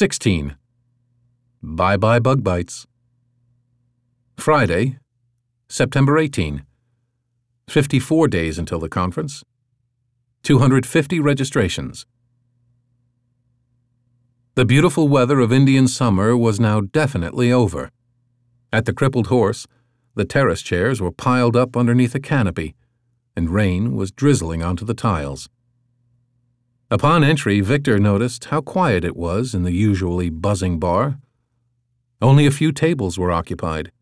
16. Bye bye bug bites. Friday, September 18. 54 days until the conference. 250 registrations. The beautiful weather of Indian summer was now definitely over. At the crippled horse, the terrace chairs were piled up underneath a canopy, and rain was drizzling onto the tiles. Upon entry, Victor noticed how quiet it was in the usually buzzing bar. Only a few tables were occupied.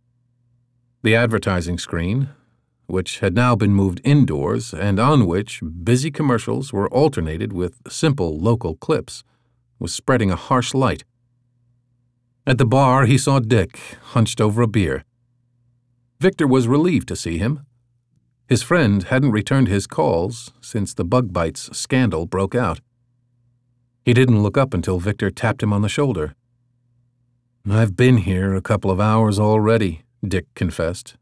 The advertising screen, which had now been moved indoors and on which busy commercials were alternated with simple local clips, was spreading a harsh light. At the bar, he saw Dick, hunched over a beer. Victor was relieved to see him. His friend hadn't returned his calls since the bug bites scandal broke out. He didn't look up until Victor tapped him on the shoulder. I've been here a couple of hours already, Dick confessed.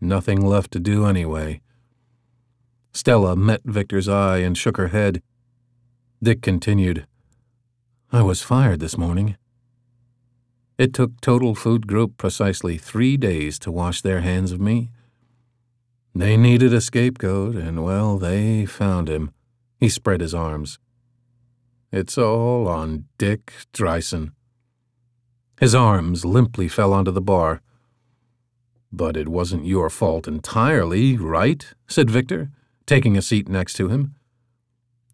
Nothing left to do anyway. Stella met Victor's eye and shook her head. Dick continued, I was fired this morning. It took Total Food Group precisely three days to wash their hands of me. They needed a scapegoat, and well, they found him. He spread his arms. It's all on Dick Dryson. His arms limply fell onto the bar. But it wasn't your fault entirely, right? said Victor, taking a seat next to him.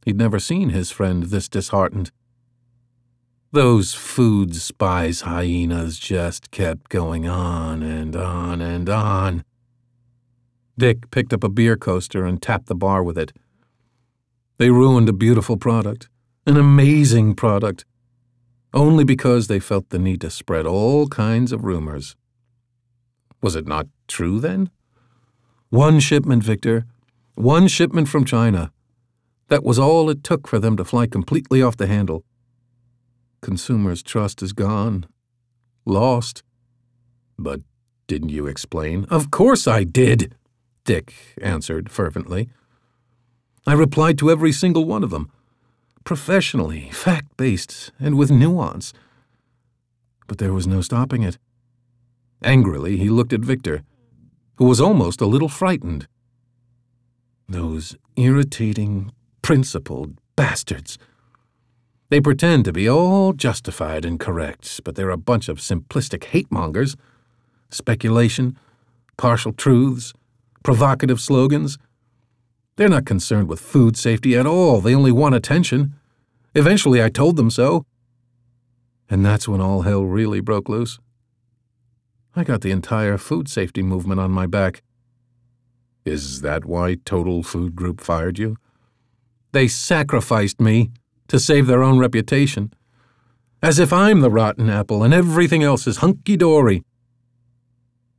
He'd never seen his friend this disheartened. Those food spies hyenas just kept going on and on and on. Dick picked up a beer coaster and tapped the bar with it. They ruined a beautiful product, an amazing product, only because they felt the need to spread all kinds of rumors. Was it not true then? One shipment, Victor. One shipment from China. That was all it took for them to fly completely off the handle. Consumers' trust is gone. Lost. But didn't you explain? Of course I did. Dick answered fervently. I replied to every single one of them, professionally, fact based, and with nuance. But there was no stopping it. Angrily, he looked at Victor, who was almost a little frightened. Those irritating, principled bastards. They pretend to be all justified and correct, but they're a bunch of simplistic hate mongers. Speculation, partial truths, provocative slogans. They're not concerned with food safety at all, they only want attention. Eventually, I told them so. And that's when all hell really broke loose. I got the entire food safety movement on my back. Is that why Total Food Group fired you? They sacrificed me to save their own reputation. As if I'm the rotten apple and everything else is hunky dory.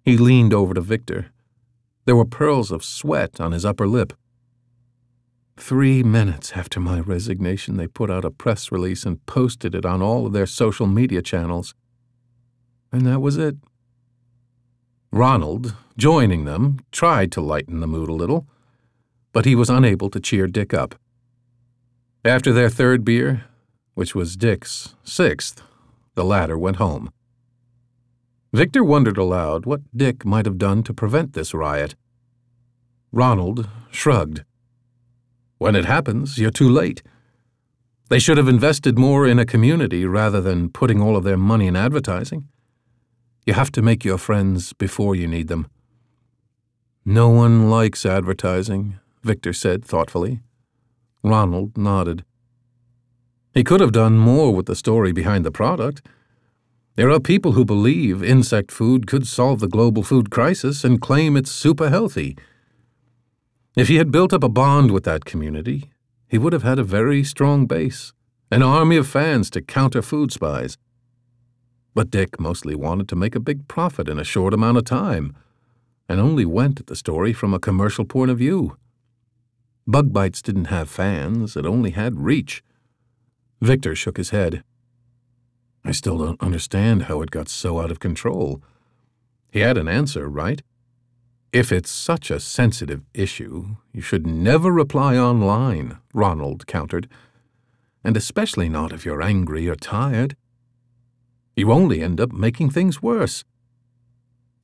He leaned over to Victor. There were pearls of sweat on his upper lip. Three minutes after my resignation, they put out a press release and posted it on all of their social media channels. And that was it. Ronald, joining them, tried to lighten the mood a little, but he was unable to cheer Dick up. After their third beer, which was Dick's sixth, the latter went home. Victor wondered aloud what Dick might have done to prevent this riot. Ronald shrugged. When it happens, you're too late. They should have invested more in a community rather than putting all of their money in advertising. You have to make your friends before you need them. No one likes advertising, Victor said thoughtfully. Ronald nodded. He could have done more with the story behind the product. There are people who believe insect food could solve the global food crisis and claim it's super healthy. If he had built up a bond with that community, he would have had a very strong base, an army of fans to counter food spies. But Dick mostly wanted to make a big profit in a short amount of time, and only went at the story from a commercial point of view. Bug Bites didn't have fans, it only had reach. Victor shook his head. I still don't understand how it got so out of control. He had an answer, right? If it's such a sensitive issue, you should never reply online, Ronald countered. And especially not if you're angry or tired. You only end up making things worse.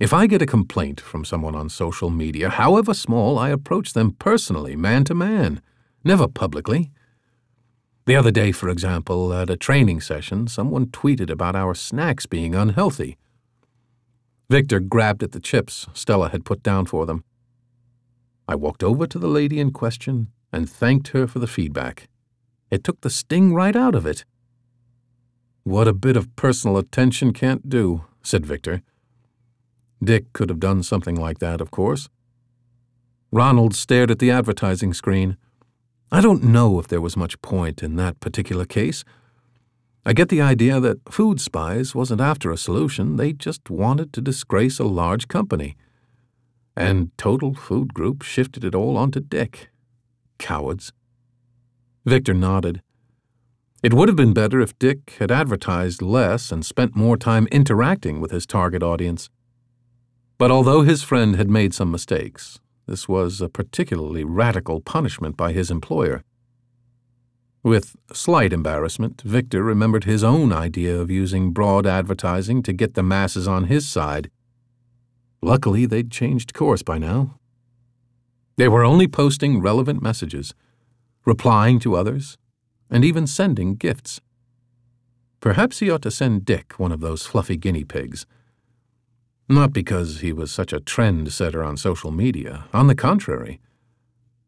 If I get a complaint from someone on social media, however small, I approach them personally, man to man, never publicly. The other day, for example, at a training session, someone tweeted about our snacks being unhealthy. Victor grabbed at the chips Stella had put down for them. I walked over to the lady in question and thanked her for the feedback. It took the sting right out of it. What a bit of personal attention can't do, said Victor. Dick could have done something like that, of course. Ronald stared at the advertising screen. I don't know if there was much point in that particular case. I get the idea that Food Spies wasn't after a solution, they just wanted to disgrace a large company. And Total Food Group shifted it all onto Dick. Cowards. Victor nodded. It would have been better if Dick had advertised less and spent more time interacting with his target audience. But although his friend had made some mistakes, this was a particularly radical punishment by his employer. With slight embarrassment, Victor remembered his own idea of using broad advertising to get the masses on his side. Luckily, they'd changed course by now. They were only posting relevant messages, replying to others, and even sending gifts. Perhaps he ought to send Dick one of those fluffy guinea pigs. Not because he was such a trend setter on social media, on the contrary,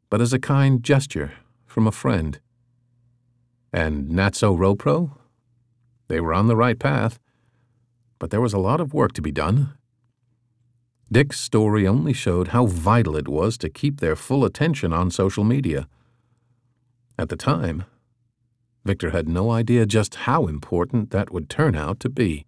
but as a kind gesture from a friend. And Natso Ropro? They were on the right path, but there was a lot of work to be done. Dick's story only showed how vital it was to keep their full attention on social media. At the time, Victor had no idea just how important that would turn out to be.